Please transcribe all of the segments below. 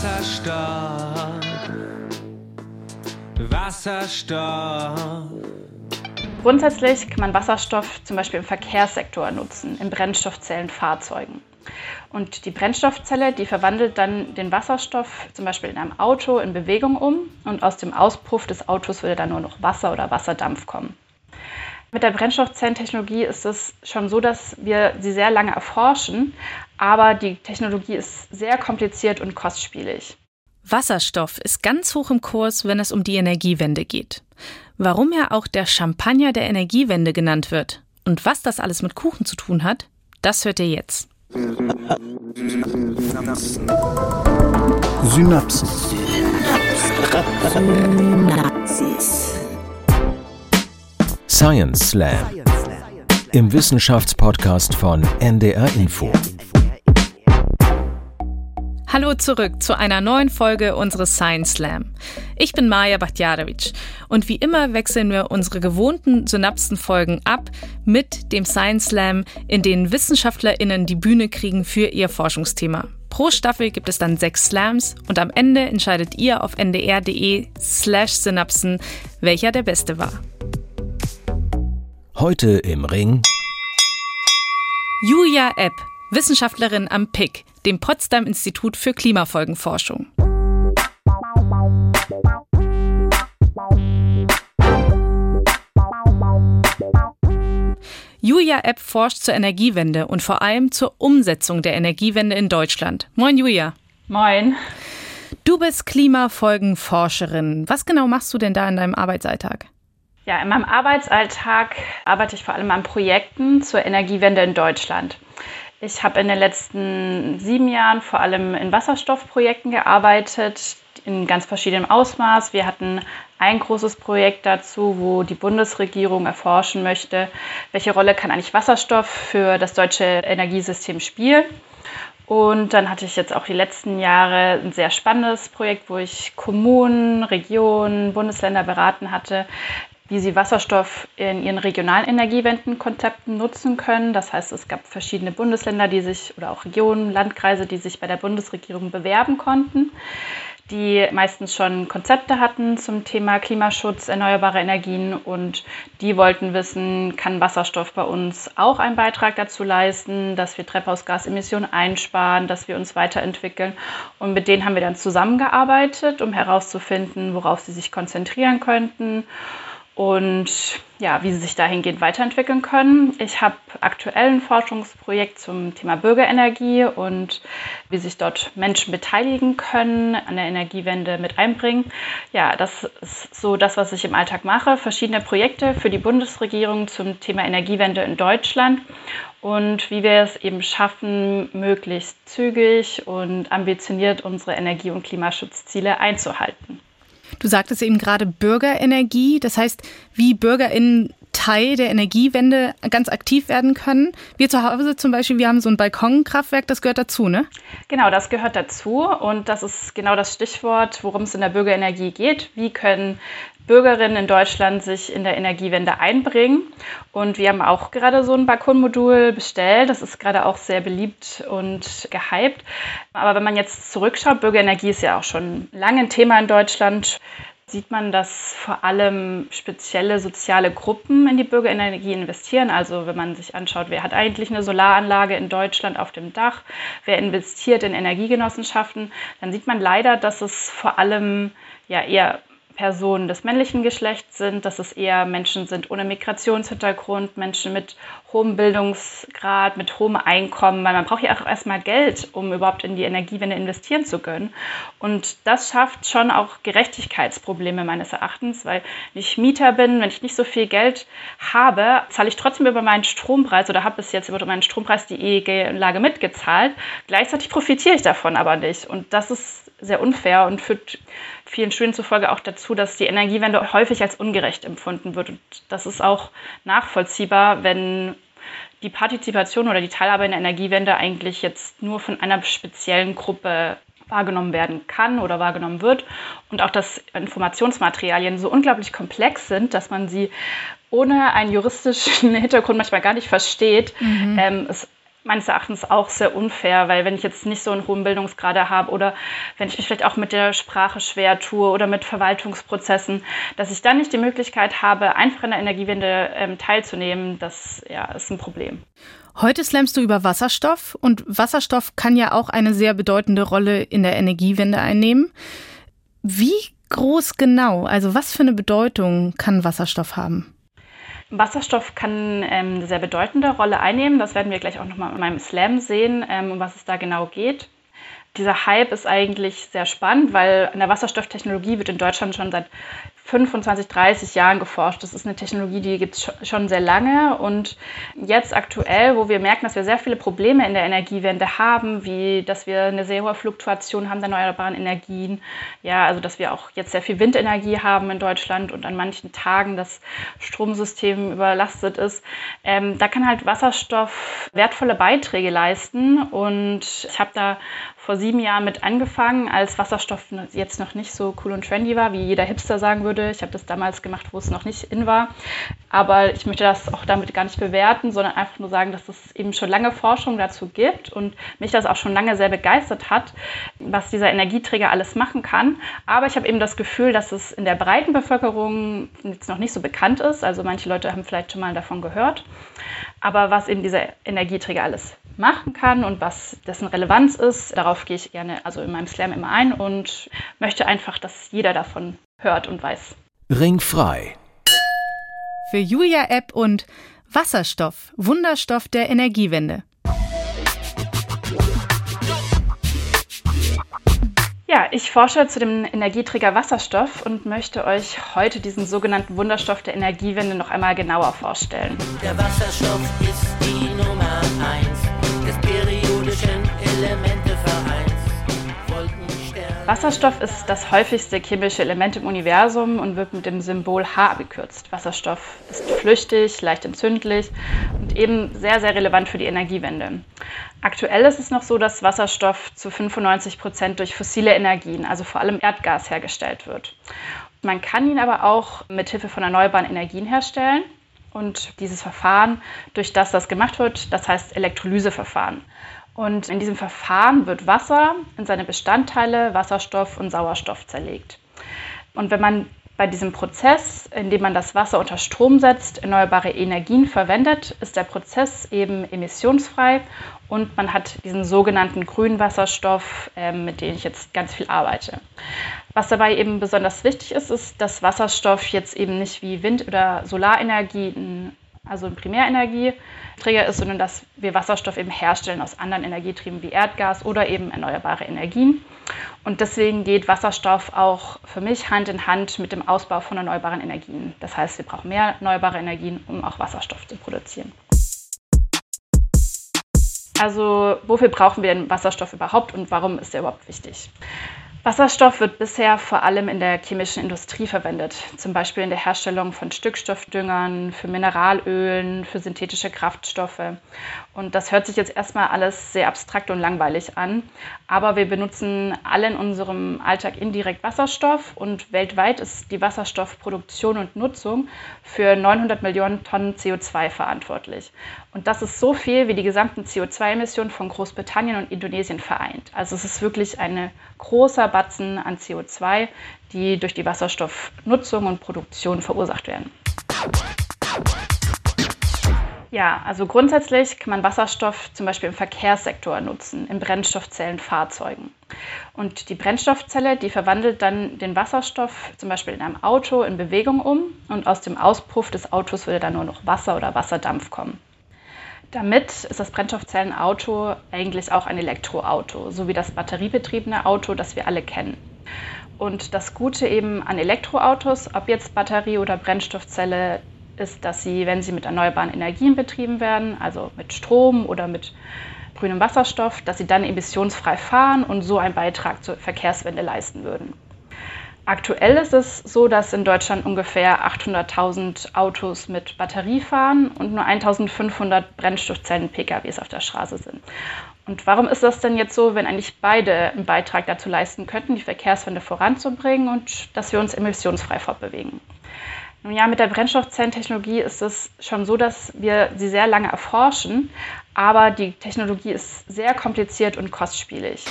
Wasserstoff. Wasserstoff. Grundsätzlich kann man Wasserstoff zum Beispiel im Verkehrssektor nutzen, in Brennstoffzellenfahrzeugen. Und die Brennstoffzelle, die verwandelt dann den Wasserstoff zum Beispiel in einem Auto in Bewegung um und aus dem Auspuff des Autos würde dann nur noch Wasser oder Wasserdampf kommen. Mit der Brennstoffzellentechnologie ist es schon so, dass wir sie sehr lange erforschen, aber die Technologie ist sehr kompliziert und kostspielig. Wasserstoff ist ganz hoch im Kurs, wenn es um die Energiewende geht. Warum er auch der Champagner der Energiewende genannt wird und was das alles mit Kuchen zu tun hat, das hört ihr jetzt. Synapsen. Synapsen. Synapsis. Science Slam. Im Wissenschaftspodcast von NDR Info. Hallo zurück zu einer neuen Folge unseres Science Slam. Ich bin Maja Bachtjarewitsch und wie immer wechseln wir unsere gewohnten Synapsen-Folgen ab mit dem Science Slam, in denen WissenschaftlerInnen die Bühne kriegen für ihr Forschungsthema. Pro Staffel gibt es dann sechs Slams und am Ende entscheidet ihr auf ndr.de slash Synapsen, welcher der beste war. Heute im Ring Julia Epp, Wissenschaftlerin am PIC, dem Potsdam Institut für Klimafolgenforschung. Julia Epp forscht zur Energiewende und vor allem zur Umsetzung der Energiewende in Deutschland. Moin Julia. Moin. Du bist Klimafolgenforscherin. Was genau machst du denn da in deinem Arbeitsalltag? Ja, in meinem Arbeitsalltag arbeite ich vor allem an Projekten zur Energiewende in Deutschland. Ich habe in den letzten sieben Jahren vor allem in Wasserstoffprojekten gearbeitet, in ganz verschiedenem Ausmaß. Wir hatten ein großes Projekt dazu, wo die Bundesregierung erforschen möchte, welche Rolle kann eigentlich Wasserstoff für das deutsche Energiesystem spielen. Und dann hatte ich jetzt auch die letzten Jahre ein sehr spannendes Projekt, wo ich Kommunen, Regionen, Bundesländer beraten hatte, wie sie Wasserstoff in ihren regionalen Energiewendenkonzepten nutzen können. Das heißt, es gab verschiedene Bundesländer, die sich oder auch Regionen, Landkreise, die sich bei der Bundesregierung bewerben konnten, die meistens schon Konzepte hatten zum Thema Klimaschutz, erneuerbare Energien und die wollten wissen, kann Wasserstoff bei uns auch einen Beitrag dazu leisten, dass wir Treibhausgasemissionen einsparen, dass wir uns weiterentwickeln. Und mit denen haben wir dann zusammengearbeitet, um herauszufinden, worauf sie sich konzentrieren könnten und ja, wie sie sich dahingehend weiterentwickeln können. Ich habe aktuell ein Forschungsprojekt zum Thema Bürgerenergie und wie sich dort Menschen beteiligen können, an der Energiewende mit einbringen. Ja, das ist so das, was ich im Alltag mache. Verschiedene Projekte für die Bundesregierung zum Thema Energiewende in Deutschland und wie wir es eben schaffen, möglichst zügig und ambitioniert unsere Energie- und Klimaschutzziele einzuhalten. Du sagtest eben gerade Bürgerenergie, das heißt, wie BürgerInnen Teil der Energiewende ganz aktiv werden können. Wir zu Hause zum Beispiel, wir haben so ein Balkonkraftwerk, das gehört dazu, ne? Genau, das gehört dazu und das ist genau das Stichwort, worum es in der Bürgerenergie geht. Wie können Bürgerinnen in Deutschland sich in der Energiewende einbringen. Und wir haben auch gerade so ein Balkonmodul bestellt. Das ist gerade auch sehr beliebt und gehypt. Aber wenn man jetzt zurückschaut, Bürgerenergie ist ja auch schon lange ein Thema in Deutschland sieht man, dass vor allem spezielle soziale Gruppen in die Bürgerenergie investieren. Also wenn man sich anschaut, wer hat eigentlich eine Solaranlage in Deutschland auf dem Dach, wer investiert in Energiegenossenschaften, dann sieht man leider, dass es vor allem ja eher Personen des männlichen Geschlechts sind, dass es eher Menschen sind ohne Migrationshintergrund, Menschen mit hohem Bildungsgrad, mit hohem Einkommen, weil man braucht ja auch erstmal Geld, um überhaupt in die Energiewende investieren zu können. Und das schafft schon auch Gerechtigkeitsprobleme meines Erachtens, weil wenn ich Mieter bin, wenn ich nicht so viel Geld habe, zahle ich trotzdem über meinen Strompreis oder habe bis jetzt über meinen Strompreis die EEG-Lage mitgezahlt. Gleichzeitig profitiere ich davon aber nicht. Und das ist sehr unfair und führt vielen Studien zufolge auch dazu, dass die Energiewende häufig als ungerecht empfunden wird. Und das ist auch nachvollziehbar, wenn die Partizipation oder die Teilhabe in der Energiewende eigentlich jetzt nur von einer speziellen Gruppe wahrgenommen werden kann oder wahrgenommen wird und auch dass Informationsmaterialien so unglaublich komplex sind, dass man sie ohne einen juristischen Hintergrund manchmal gar nicht versteht. Mhm. Ähm, es meines Erachtens auch sehr unfair, weil wenn ich jetzt nicht so einen hohen Bildungsgrad habe oder wenn ich mich vielleicht auch mit der Sprache schwer tue oder mit Verwaltungsprozessen, dass ich dann nicht die Möglichkeit habe, einfach in der Energiewende ähm, teilzunehmen, das ja, ist ein Problem. Heute slammst du über Wasserstoff und Wasserstoff kann ja auch eine sehr bedeutende Rolle in der Energiewende einnehmen. Wie groß genau, also was für eine Bedeutung kann Wasserstoff haben? Wasserstoff kann ähm, eine sehr bedeutende Rolle einnehmen. Das werden wir gleich auch nochmal in meinem Slam sehen, ähm, um was es da genau geht. Dieser Hype ist eigentlich sehr spannend, weil an der Wasserstofftechnologie wird in Deutschland schon seit 25, 30 Jahren geforscht. Das ist eine Technologie, die gibt es schon sehr lange. Und jetzt aktuell, wo wir merken, dass wir sehr viele Probleme in der Energiewende haben, wie dass wir eine sehr hohe Fluktuation haben der erneuerbaren Energien, ja, also dass wir auch jetzt sehr viel Windenergie haben in Deutschland und an manchen Tagen das Stromsystem überlastet ist, ähm, da kann halt Wasserstoff wertvolle Beiträge leisten. Und ich habe da vor sieben Jahren mit angefangen, als Wasserstoff jetzt noch nicht so cool und trendy war, wie jeder Hipster sagen würde. Ich habe das damals gemacht, wo es noch nicht in war. Aber ich möchte das auch damit gar nicht bewerten, sondern einfach nur sagen, dass es eben schon lange Forschung dazu gibt und mich das auch schon lange sehr begeistert hat, was dieser Energieträger alles machen kann. Aber ich habe eben das Gefühl, dass es in der breiten Bevölkerung jetzt noch nicht so bekannt ist. Also manche Leute haben vielleicht schon mal davon gehört. Aber was eben dieser Energieträger alles machen kann und was dessen Relevanz ist, darauf gehe ich gerne also in meinem Slam immer ein und möchte einfach, dass jeder davon hört und weiß. Ringfrei. Für Julia App und Wasserstoff, Wunderstoff der Energiewende. Ja, ich forsche zu dem Energieträger Wasserstoff und möchte euch heute diesen sogenannten Wunderstoff der Energiewende noch einmal genauer vorstellen. Der Wasserstoff ist die Wasserstoff ist das häufigste chemische Element im Universum und wird mit dem Symbol H abgekürzt. Wasserstoff ist flüchtig, leicht entzündlich und eben sehr, sehr relevant für die Energiewende. Aktuell ist es noch so, dass Wasserstoff zu 95 Prozent durch fossile Energien, also vor allem Erdgas, hergestellt wird. Man kann ihn aber auch mit Hilfe von erneuerbaren Energien herstellen. Und dieses Verfahren, durch das das gemacht wird, das heißt Elektrolyseverfahren. Und in diesem Verfahren wird Wasser in seine Bestandteile Wasserstoff und Sauerstoff zerlegt. Und wenn man bei diesem Prozess, in dem man das Wasser unter Strom setzt, erneuerbare Energien verwendet, ist der Prozess eben emissionsfrei und man hat diesen sogenannten grünen Wasserstoff, äh, mit dem ich jetzt ganz viel arbeite. Was dabei eben besonders wichtig ist, ist, dass Wasserstoff jetzt eben nicht wie Wind- oder Solarenergie, also ein Primärenergieträger ist, sondern dass wir Wasserstoff eben herstellen aus anderen Energietrieben wie Erdgas oder eben erneuerbare Energien. Und deswegen geht Wasserstoff auch für mich Hand in Hand mit dem Ausbau von erneuerbaren Energien. Das heißt, wir brauchen mehr erneuerbare Energien, um auch Wasserstoff zu produzieren. Also wofür brauchen wir den Wasserstoff überhaupt und warum ist er überhaupt wichtig? Wasserstoff wird bisher vor allem in der chemischen Industrie verwendet, zum Beispiel in der Herstellung von Stückstoffdüngern, für Mineralölen, für synthetische Kraftstoffe. Und das hört sich jetzt erstmal alles sehr abstrakt und langweilig an, aber wir benutzen alle in unserem Alltag indirekt Wasserstoff und weltweit ist die Wasserstoffproduktion und Nutzung für 900 Millionen Tonnen CO2 verantwortlich. Und das ist so viel, wie die gesamten CO2-Emissionen von Großbritannien und Indonesien vereint. Also es ist wirklich ein großer Batzen an CO2, die durch die Wasserstoffnutzung und Produktion verursacht werden. Ja, also grundsätzlich kann man Wasserstoff zum Beispiel im Verkehrssektor nutzen, in Brennstoffzellenfahrzeugen. Und die Brennstoffzelle, die verwandelt dann den Wasserstoff zum Beispiel in einem Auto in Bewegung um und aus dem Auspuff des Autos würde dann nur noch Wasser oder Wasserdampf kommen. Damit ist das Brennstoffzellenauto eigentlich auch ein Elektroauto, so wie das batteriebetriebene Auto, das wir alle kennen. Und das Gute eben an Elektroautos, ob jetzt Batterie oder Brennstoffzelle, ist, dass sie, wenn sie mit erneuerbaren Energien betrieben werden, also mit Strom oder mit grünem Wasserstoff, dass sie dann emissionsfrei fahren und so einen Beitrag zur Verkehrswende leisten würden. Aktuell ist es so, dass in Deutschland ungefähr 800.000 Autos mit Batterie fahren und nur 1.500 Brennstoffzellen-PKWs auf der Straße sind. Und warum ist das denn jetzt so, wenn eigentlich beide einen Beitrag dazu leisten könnten, die Verkehrswende voranzubringen und dass wir uns emissionsfrei fortbewegen? Nun ja, mit der Brennstoffzellentechnologie ist es schon so, dass wir sie sehr lange erforschen, aber die Technologie ist sehr kompliziert und kostspielig.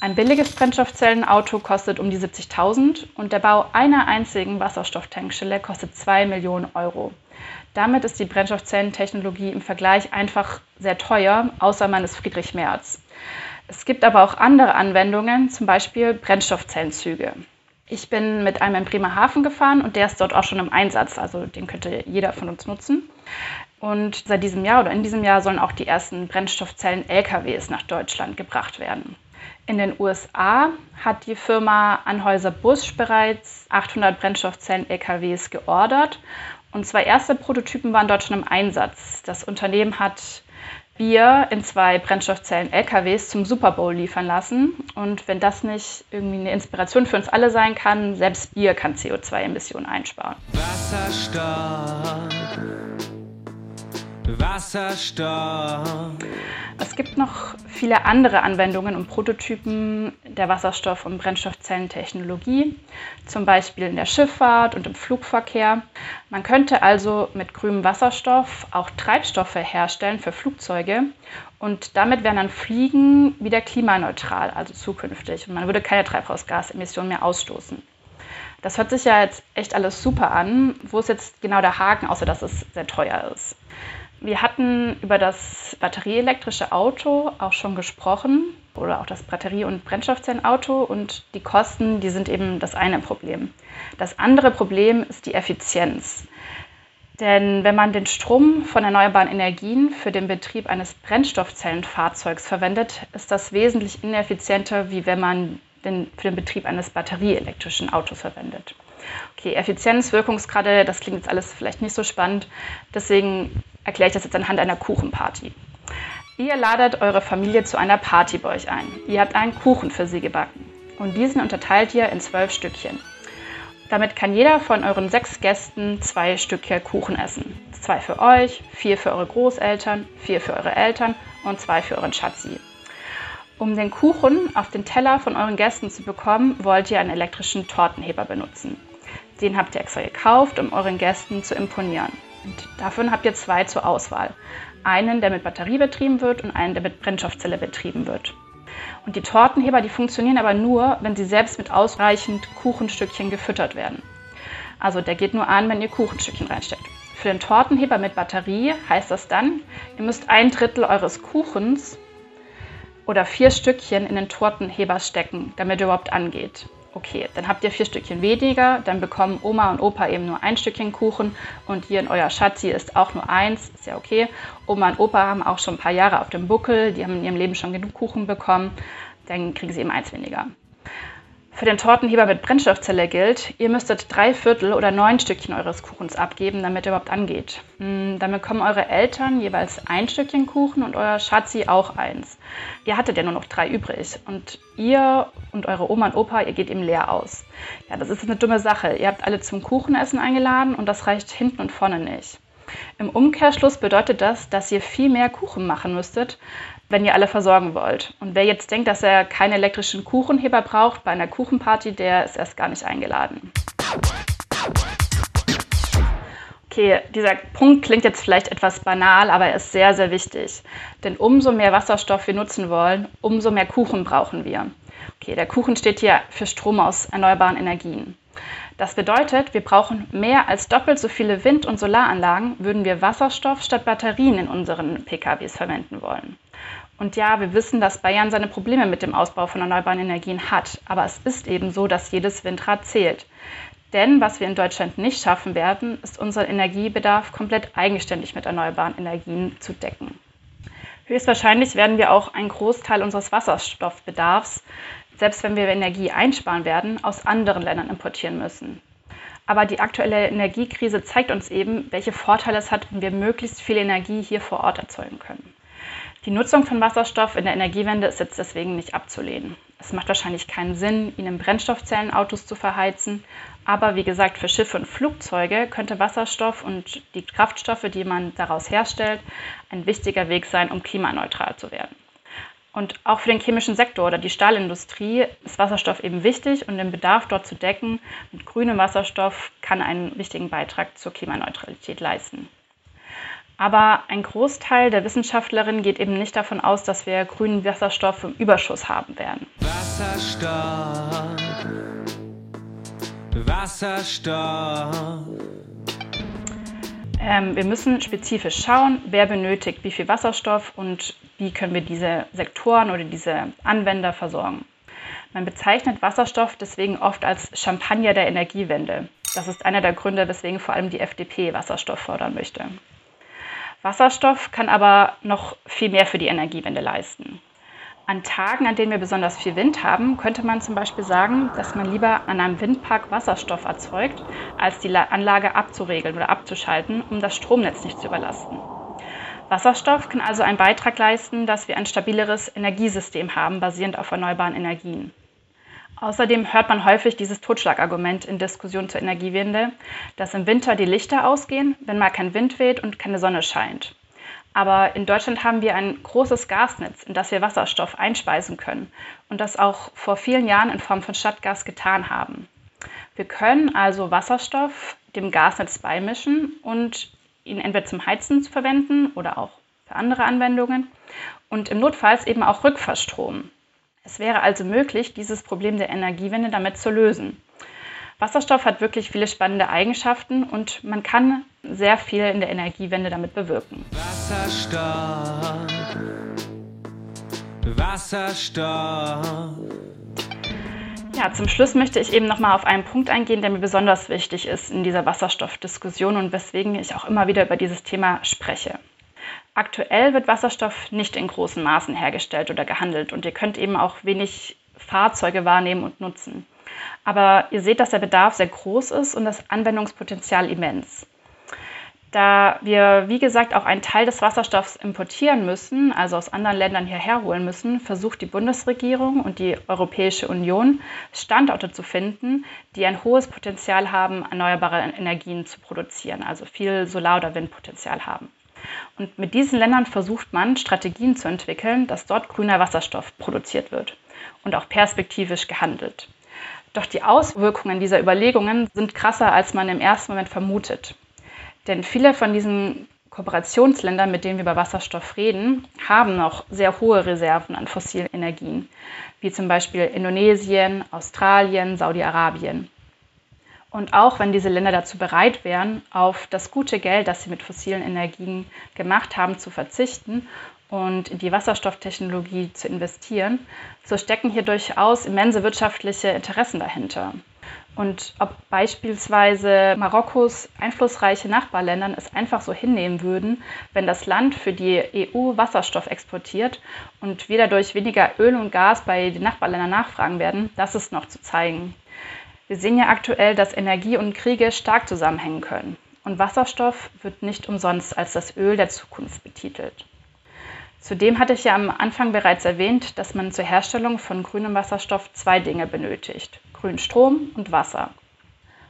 Ein billiges Brennstoffzellenauto kostet um die 70.000 und der Bau einer einzigen Wasserstofftankstelle kostet 2 Millionen Euro. Damit ist die Brennstoffzellentechnologie im Vergleich einfach sehr teuer, außer man ist Friedrich Merz. Es gibt aber auch andere Anwendungen, zum Beispiel Brennstoffzellenzüge. Ich bin mit einem in Bremerhaven gefahren und der ist dort auch schon im Einsatz, also den könnte jeder von uns nutzen. Und seit diesem Jahr oder in diesem Jahr sollen auch die ersten Brennstoffzellen-LKWs nach Deutschland gebracht werden. In den USA hat die Firma Anhäuser Busch bereits 800 Brennstoffzellen-LKWs geordert und zwei erste Prototypen waren dort schon im Einsatz. Das Unternehmen hat Bier in zwei Brennstoffzellen-LKWs zum Super Bowl liefern lassen. Und wenn das nicht irgendwie eine Inspiration für uns alle sein kann, selbst Bier kann CO2-Emissionen einsparen. Wasserstoff. Wasserstoff. Es gibt noch viele andere Anwendungen und Prototypen der Wasserstoff- und Brennstoffzellentechnologie, zum Beispiel in der Schifffahrt und im Flugverkehr. Man könnte also mit grünem Wasserstoff auch Treibstoffe herstellen für Flugzeuge und damit wären dann Fliegen wieder klimaneutral, also zukünftig. Und man würde keine Treibhausgasemissionen mehr ausstoßen. Das hört sich ja jetzt echt alles super an. Wo ist jetzt genau der Haken, außer dass es sehr teuer ist? Wir hatten über das batterieelektrische Auto auch schon gesprochen oder auch das Batterie- und Brennstoffzellenauto und die Kosten, die sind eben das eine Problem. Das andere Problem ist die Effizienz. Denn wenn man den Strom von erneuerbaren Energien für den Betrieb eines Brennstoffzellenfahrzeugs verwendet, ist das wesentlich ineffizienter, wie wenn man den, für den Betrieb eines batterieelektrischen Autos verwendet. Okay, Effizienz, Wirkungsgrade, das klingt jetzt alles vielleicht nicht so spannend. Deswegen erkläre ich das jetzt anhand einer Kuchenparty. Ihr ladet eure Familie zu einer Party bei euch ein. Ihr habt einen Kuchen für sie gebacken und diesen unterteilt ihr in zwölf Stückchen. Damit kann jeder von euren sechs Gästen zwei Stückchen Kuchen essen. Zwei für euch, vier für eure Großeltern, vier für eure Eltern und zwei für euren Schatzi. Um den Kuchen auf den Teller von euren Gästen zu bekommen, wollt ihr einen elektrischen Tortenheber benutzen. Den habt ihr extra gekauft, um euren Gästen zu imponieren. Und davon habt ihr zwei zur Auswahl. Einen, der mit Batterie betrieben wird und einen, der mit Brennstoffzelle betrieben wird. Und die Tortenheber, die funktionieren aber nur, wenn sie selbst mit ausreichend Kuchenstückchen gefüttert werden. Also der geht nur an, wenn ihr Kuchenstückchen reinsteckt. Für den Tortenheber mit Batterie heißt das dann, ihr müsst ein Drittel eures Kuchens oder vier Stückchen in den Tortenheber stecken, damit er überhaupt angeht. Okay, dann habt ihr vier Stückchen weniger, dann bekommen Oma und Opa eben nur ein Stückchen Kuchen und ihr und euer Schatzi ist auch nur eins, ist ja okay. Oma und Opa haben auch schon ein paar Jahre auf dem Buckel, die haben in ihrem Leben schon genug Kuchen bekommen, dann kriegen sie eben eins weniger. Für den Tortenheber mit Brennstoffzelle gilt, ihr müsstet drei Viertel oder neun Stückchen eures Kuchens abgeben, damit er überhaupt angeht. Hm, dann bekommen eure Eltern jeweils ein Stückchen Kuchen und euer Schatzi auch eins. Ihr hattet ja nur noch drei übrig und ihr und eure Oma und Opa, ihr geht eben leer aus. Ja, das ist eine dumme Sache. Ihr habt alle zum Kuchenessen eingeladen und das reicht hinten und vorne nicht. Im Umkehrschluss bedeutet das, dass ihr viel mehr Kuchen machen müsstet, wenn ihr alle versorgen wollt. Und wer jetzt denkt, dass er keinen elektrischen Kuchenheber braucht bei einer Kuchenparty, der ist erst gar nicht eingeladen. Okay, dieser Punkt klingt jetzt vielleicht etwas banal, aber er ist sehr, sehr wichtig. Denn umso mehr Wasserstoff wir nutzen wollen, umso mehr Kuchen brauchen wir. Okay, der Kuchen steht hier für Strom aus erneuerbaren Energien. Das bedeutet, wir brauchen mehr als doppelt so viele Wind- und Solaranlagen, würden wir Wasserstoff statt Batterien in unseren PKWs verwenden wollen. Und ja, wir wissen, dass Bayern seine Probleme mit dem Ausbau von erneuerbaren Energien hat. Aber es ist eben so, dass jedes Windrad zählt. Denn was wir in Deutschland nicht schaffen werden, ist unseren Energiebedarf komplett eigenständig mit erneuerbaren Energien zu decken. Höchstwahrscheinlich werden wir auch einen Großteil unseres Wasserstoffbedarfs, selbst wenn wir Energie einsparen werden, aus anderen Ländern importieren müssen. Aber die aktuelle Energiekrise zeigt uns eben, welche Vorteile es hat, wenn wir möglichst viel Energie hier vor Ort erzeugen können. Die Nutzung von Wasserstoff in der Energiewende ist jetzt deswegen nicht abzulehnen. Es macht wahrscheinlich keinen Sinn, ihn in Brennstoffzellenautos zu verheizen, aber wie gesagt, für Schiffe und Flugzeuge könnte Wasserstoff und die Kraftstoffe, die man daraus herstellt, ein wichtiger Weg sein, um klimaneutral zu werden. Und auch für den chemischen Sektor oder die Stahlindustrie ist Wasserstoff eben wichtig und den Bedarf dort zu decken mit grünem Wasserstoff kann einen wichtigen Beitrag zur Klimaneutralität leisten. Aber ein Großteil der Wissenschaftlerinnen geht eben nicht davon aus, dass wir grünen Wasserstoff im Überschuss haben werden. Wasserstoff. Wasserstoff. Ähm, wir müssen spezifisch schauen, wer benötigt wie viel Wasserstoff und wie können wir diese Sektoren oder diese Anwender versorgen. Man bezeichnet Wasserstoff deswegen oft als Champagner der Energiewende. Das ist einer der Gründe, weswegen vor allem die FDP Wasserstoff fördern möchte. Wasserstoff kann aber noch viel mehr für die Energiewende leisten. An Tagen, an denen wir besonders viel Wind haben, könnte man zum Beispiel sagen, dass man lieber an einem Windpark Wasserstoff erzeugt, als die Anlage abzuregeln oder abzuschalten, um das Stromnetz nicht zu überlasten. Wasserstoff kann also einen Beitrag leisten, dass wir ein stabileres Energiesystem haben, basierend auf erneuerbaren Energien. Außerdem hört man häufig dieses Totschlagargument in Diskussionen zur Energiewende, dass im Winter die Lichter ausgehen, wenn mal kein Wind weht und keine Sonne scheint. Aber in Deutschland haben wir ein großes Gasnetz, in das wir Wasserstoff einspeisen können und das auch vor vielen Jahren in Form von Stadtgas getan haben. Wir können also Wasserstoff dem Gasnetz beimischen und ihn entweder zum Heizen verwenden oder auch für andere Anwendungen und im Notfalls eben auch Rückverstrom. Es wäre also möglich, dieses Problem der Energiewende damit zu lösen. Wasserstoff hat wirklich viele spannende Eigenschaften und man kann sehr viel in der Energiewende damit bewirken. Wasserstoff. Wasserstoff. Ja, zum Schluss möchte ich eben noch mal auf einen Punkt eingehen, der mir besonders wichtig ist in dieser Wasserstoffdiskussion und weswegen ich auch immer wieder über dieses Thema spreche. Aktuell wird Wasserstoff nicht in großen Maßen hergestellt oder gehandelt und ihr könnt eben auch wenig Fahrzeuge wahrnehmen und nutzen. Aber ihr seht, dass der Bedarf sehr groß ist und das Anwendungspotenzial immens. Da wir, wie gesagt, auch einen Teil des Wasserstoffs importieren müssen, also aus anderen Ländern hierher holen müssen, versucht die Bundesregierung und die Europäische Union Standorte zu finden, die ein hohes Potenzial haben, erneuerbare Energien zu produzieren, also viel Solar- oder Windpotenzial haben. Und mit diesen Ländern versucht man, Strategien zu entwickeln, dass dort grüner Wasserstoff produziert wird und auch perspektivisch gehandelt. Doch die Auswirkungen dieser Überlegungen sind krasser, als man im ersten Moment vermutet. Denn viele von diesen Kooperationsländern, mit denen wir über Wasserstoff reden, haben noch sehr hohe Reserven an fossilen Energien, wie zum Beispiel Indonesien, Australien, Saudi-Arabien. Und auch wenn diese Länder dazu bereit wären, auf das gute Geld, das sie mit fossilen Energien gemacht haben, zu verzichten und in die Wasserstofftechnologie zu investieren, so stecken hier durchaus immense wirtschaftliche Interessen dahinter. Und ob beispielsweise Marokkos einflussreiche Nachbarländer es einfach so hinnehmen würden, wenn das Land für die EU Wasserstoff exportiert und wir dadurch weniger Öl und Gas bei den Nachbarländern nachfragen werden, das ist noch zu zeigen. Wir sehen ja aktuell, dass Energie und Kriege stark zusammenhängen können. Und Wasserstoff wird nicht umsonst als das Öl der Zukunft betitelt. Zudem hatte ich ja am Anfang bereits erwähnt, dass man zur Herstellung von grünem Wasserstoff zwei Dinge benötigt. Grünen Strom und Wasser.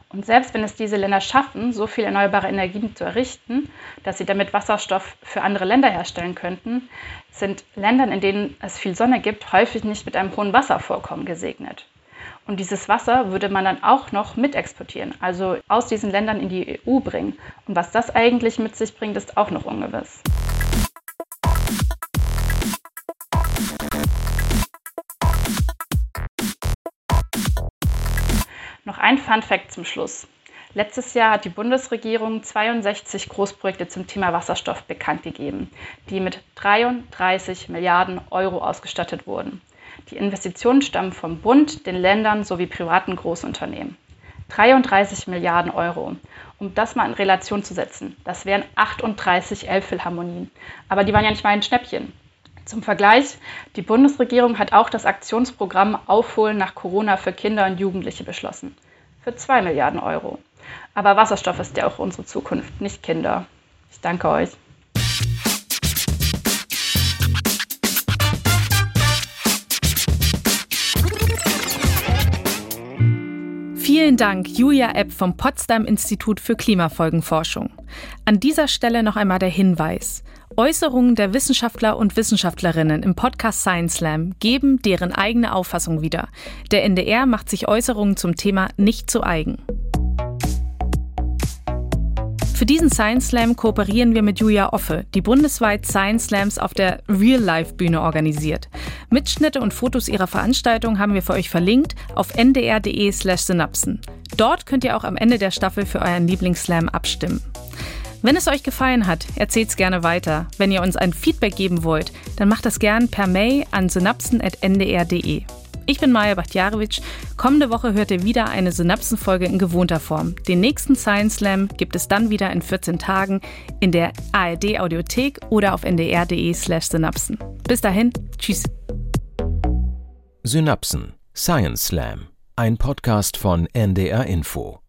Und selbst wenn es diese Länder schaffen, so viel erneuerbare Energien zu errichten, dass sie damit Wasserstoff für andere Länder herstellen könnten, sind Ländern, in denen es viel Sonne gibt, häufig nicht mit einem hohen Wasservorkommen gesegnet. Und dieses Wasser würde man dann auch noch mit exportieren, also aus diesen Ländern in die EU bringen. Und was das eigentlich mit sich bringt, ist auch noch ungewiss. Noch ein Fun Fact zum Schluss. Letztes Jahr hat die Bundesregierung 62 Großprojekte zum Thema Wasserstoff bekannt gegeben, die mit 33 Milliarden Euro ausgestattet wurden. Die Investitionen stammen vom Bund, den Ländern sowie privaten Großunternehmen. 33 Milliarden Euro. Um das mal in Relation zu setzen, das wären 38 Elbphilharmonien. Aber die waren ja nicht mal ein Schnäppchen. Zum Vergleich, die Bundesregierung hat auch das Aktionsprogramm Aufholen nach Corona für Kinder und Jugendliche beschlossen. Für 2 Milliarden Euro. Aber Wasserstoff ist ja auch unsere Zukunft, nicht Kinder. Ich danke euch. Vielen Dank, Julia Epp vom Potsdam Institut für Klimafolgenforschung. An dieser Stelle noch einmal der Hinweis. Äußerungen der Wissenschaftler und Wissenschaftlerinnen im Podcast Science Slam geben deren eigene Auffassung wieder. Der NDR macht sich Äußerungen zum Thema nicht zu eigen. Für diesen Science Slam kooperieren wir mit Julia Offe, die bundesweit Science Slams auf der Real-Life-Bühne organisiert. Mitschnitte und Fotos ihrer Veranstaltung haben wir für euch verlinkt auf ndr.de slash synapsen. Dort könnt ihr auch am Ende der Staffel für euren Lieblingsslam abstimmen. Wenn es euch gefallen hat, erzählt's gerne weiter. Wenn ihr uns ein Feedback geben wollt, dann macht das gern per Mail an synapsen.ndr.de. Ich bin Maja Bachtjarewitsch. Kommende Woche hört ihr wieder eine Synapsenfolge in gewohnter Form. Den nächsten Science Slam gibt es dann wieder in 14 Tagen in der ARD Audiothek oder auf ndr.de/slash synapsen. Bis dahin, tschüss. Synapsen Science Slam, ein Podcast von NDR Info.